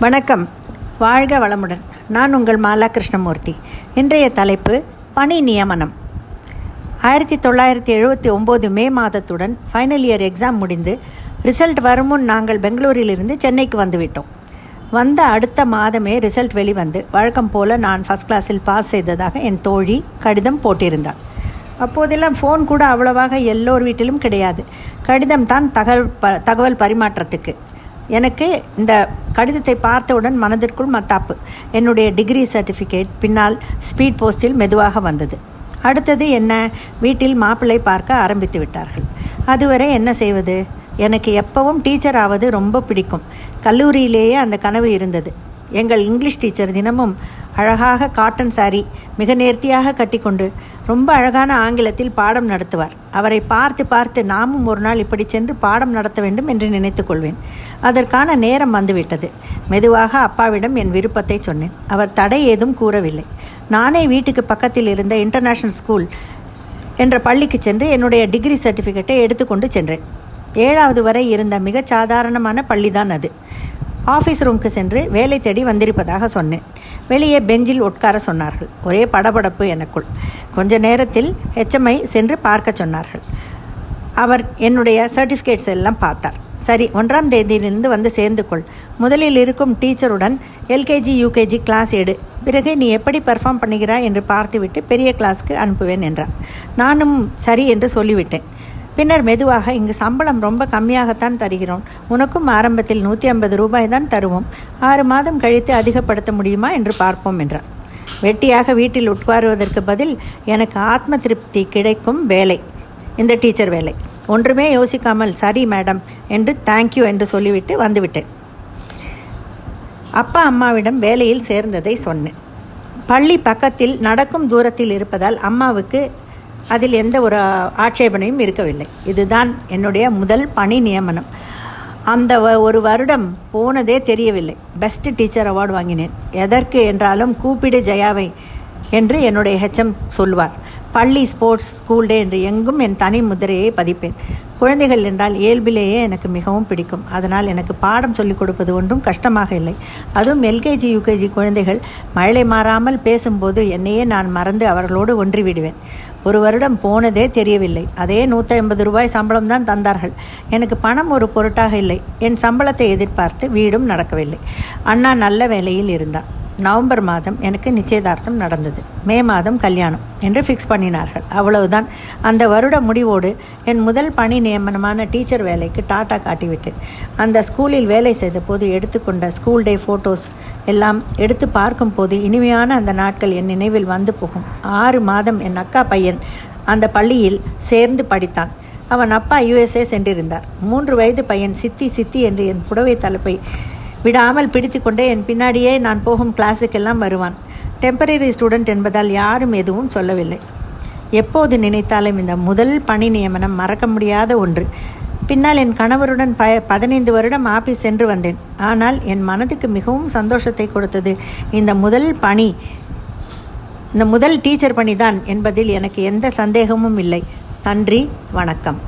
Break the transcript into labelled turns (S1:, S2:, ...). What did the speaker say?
S1: வணக்கம். வாழ்க வளமுடன். நான் உங்கள் மாலா கிருஷ்ணமூர்த்தி இன்றைய தலைப்பு பணி நியமனம். ஆயிரத்தி தொள்ளாயிரத்தி எழுபத்தி ஒம்பது மே மாதத்துடன் ஃபைனல் இயர் எக்ஸாம் முடிந்து ரிசல்ட் வரும் முன் நாங்கள் பெங்களூரிலிருந்து சென்னைக்கு வந்துவிட்டோம். வந்த அடுத்த மாதமே ரிசல்ட் வெளிவந்து வழக்கம் போல நான் ஃபஸ்ட் கிளாஸில் பாஸ் செய்ததாக என் தோழி கடிதம் போட்டிருந்தாள். அப்போதெல்லாம் ஃபோன் கூட அவ்வளவாக எல்லோர் வீட்டிலும் கிடையாது. கடிதம் தான் தகவல் ப தகவல் பரிமாற்றத்துக்கு. எனக்கு இந்த கடிதத்தை பார்த்தவுடன் மனதிற்குள் மத்தாப்பு. என்னுடைய டிகிரி சர்டிஃபிகேட் பின்னால் ஸ்பீட் போஸ்டில் மெதுவாக வந்தது. அடுத்தது என்ன? வீட்டில் மாப்பிள்ளை பார்க்க ஆரம்பித்து விட்டார்கள். அதுவரை என்ன செய்வது? எனக்கு எப்பவும் டீச்சர் ஆவது ரொம்ப பிடிக்கும். கல்லூரியிலேயே அந்த கனவு இருந்தது. எங்கள் இங்கிலீஷ் டீச்சர் தினமும் அழகாக காட்டன் சாரி மிக நேர்த்தியாக கட்டிக்கொண்டு ரொம்ப அழகான ஆங்கிலத்தில் பாடம் நடத்துவார். அவரை பார்த்து பார்த்து நாமும் ஒரு நாள் இப்படி சென்று பாடம் நடத்த வேண்டும் என்று நினைத்து கொள்வேன். அதற்கான நேரம் வந்துவிட்டது. மெதுவாக அப்பாவிடம் என் விருப்பத்தை சொன்னேன். அவர் தடை ஏதும் கூறவில்லை. நானே வீட்டுக்கு பக்கத்தில் இருந்த இன்டர்நேஷ்னல் ஸ்கூல் என்ற பள்ளிக்கு சென்று என்னுடைய டிகிரி சர்டிஃபிகேட்டை எடுத்துக்கொண்டு சென்றேன். ஏழாவது வரை இருந்த மிக சாதாரணமான பள்ளிதான் அது. ஆஃபீஸ் ரூமுக்கு சென்று வேலை தேடி வந்திருப்பதாக சொன்னேன். வெளியே பெஞ்சில் உட்கார சொன்னார்கள். ஒரே படபடப்பு எனக்குள். கொஞ்ச நேரத்தில் ஹெச்எம்ஐ சென்று பார்க்க சொன்னார்கள். அவர் என்னுடைய சர்டிஃபிகேட்ஸ் எல்லாம் பார்த்தார். சரி ஒன்றாம் தேதியிலிருந்து வந்து சேர்ந்து கொள் முதலில் இருக்கும் டீச்சருடன் எல்கேஜி யூகேஜி கிளாஸ் எடு. பிறகு நீ எப்படி பெர்ஃபார்ம் பண்ணுகிறாய் என்று பார்த்துவிட்டு பெரிய கிளாஸ்க்கு அனுப்புவேன் என்றார். நானும் சரி என்று சொல்லிவிட்டேன். பின்னர் மெதுவாக இங்கு சம்பளம் ரொம்ப கம்மியாகத்தான் தருகிறோம். உனக்கும் ஆரம்பத்தில் நூற்றி ஐம்பது ரூபாய் தான் தருவோம். ஆறு மாதம் கழித்து அதிகப்படுத்த முடியுமா? என்று பார்ப்போம் என்றார். வெட்டியாக வீட்டில் உட்காருவதற்கு பதில் எனக்கு ஆத்ம திருப்தி கிடைக்கும் வேலை. இந்த டீச்சர் வேலை. ஒன்றுமே யோசிக்காமல் சரி மேடம் என்று தேங்க்யூ என்று சொல்லிவிட்டு வந்துவிட்டேன். அப்பா அம்மாவிடம் வேலையில் சேர்ந்ததை சொன்னேன். பள்ளி பக்கத்தில் நடக்கும் தூரத்தில் இருப்பதால் அம்மாவுக்கு அதில் எந்த ஒரு ஆட்சேபனையும் இருக்கவில்லை. இதுதான் என்னுடைய முதல் பணி நியமனம். அந்த ஒரு வருடம் போனதே தெரியவில்லை. பெஸ்ட் டீச்சர் அவார்டு வாங்கினேன். எதற்கு என்றாலும் கூப்பிடு ஜெயாவை என்று என்னுடைய ஹெச்எம் சொல்வார். பள்ளி ஸ்போர்ட்ஸ் ஸ்கூல் டே என்று எங்கும் என் தனி முதிரையை பதிப்பேன். குழந்தைகள் என்றால் இயல்பிலேயே எனக்கு மிகவும் பிடிக்கும். அதனால் எனக்கு பாடம் சொல்லிக் கொடுப்பது ஒன்றும் கஷ்டமாக இல்லை. அதுவும் எல்கேஜி யூகேஜி குழந்தைகள் மழை மாறாமல் பேசும்போது என்னையே நான் மறந்து அவர்களோடு ஒன்றி விடுவேன் ஒரு வருடம் போனதே தெரியவில்லை. அதே நூற்றி ஐம்பது ரூபாய் சம்பளம் தான் தந்தார்கள். எனக்கு பணம் ஒரு பொருட்டாக இல்லை. என் சம்பளத்தை எதிர்பார்த்து வீடும் நடக்கவில்லை. அண்ணா நல்ல வேலையில் இருந்தார். நவம்பர் மாதம் எனக்கு நிச்சயதார்த்தம் நடந்தது. மே மாதம் கல்யாணம் என்று ஃபிக்ஸ் பண்ணினார்கள். அவ்வளவுதான். அந்த வருட முடிவோடு என் முதல் பணி நியமனமான டீச்சர் வேலைக்கு டாட்டா காட்டிவிட்டேன் அந்த ஸ்கூலில் வேலை செய்த போது எடுத்துக்கொண்ட ஸ்கூல் டே ஃபோட்டோஸ் எல்லாம் எடுத்து பார்க்கும்போது இனிமையான அந்த நாட்கள் என் நினைவில் வந்து போகும். ஆறு மாதம் என் அக்கா பையன் அந்த பள்ளியில் சேர்ந்து படித்தான். அவன் அப்பா யுஎஸ்ஏ சென்றிருந்தார். மூன்று வயது பையன் சித்தி சித்தி என்று என் புடவை தலைப்பை விடாமல் பிடித்து கொண்டே என் பின்னாடியே நான் போகும் கிளாஸுக்கெல்லாம் வருவான். டெம்பரரி ஸ்டூடெண்ட் என்பதால் யாரும் எதுவும் சொல்லவில்லை. எப்போது நினைத்தாலும் இந்த முதல் பணி நியமனம் மறக்க முடியாத ஒன்று. பின்னால் என் கணவருடன் ப பதினைந்து வருடம் ஆபீஸ் சென்று வந்தேன். ஆனால் என் மனதுக்கு மிகவும் சந்தோஷத்தை கொடுத்தது. இந்த முதல் பணி இந்த முதல் டீச்சர் பணி தான் என்பதில் எனக்கு எந்த சந்தேகமும் இல்லை. நன்றி வணக்கம்.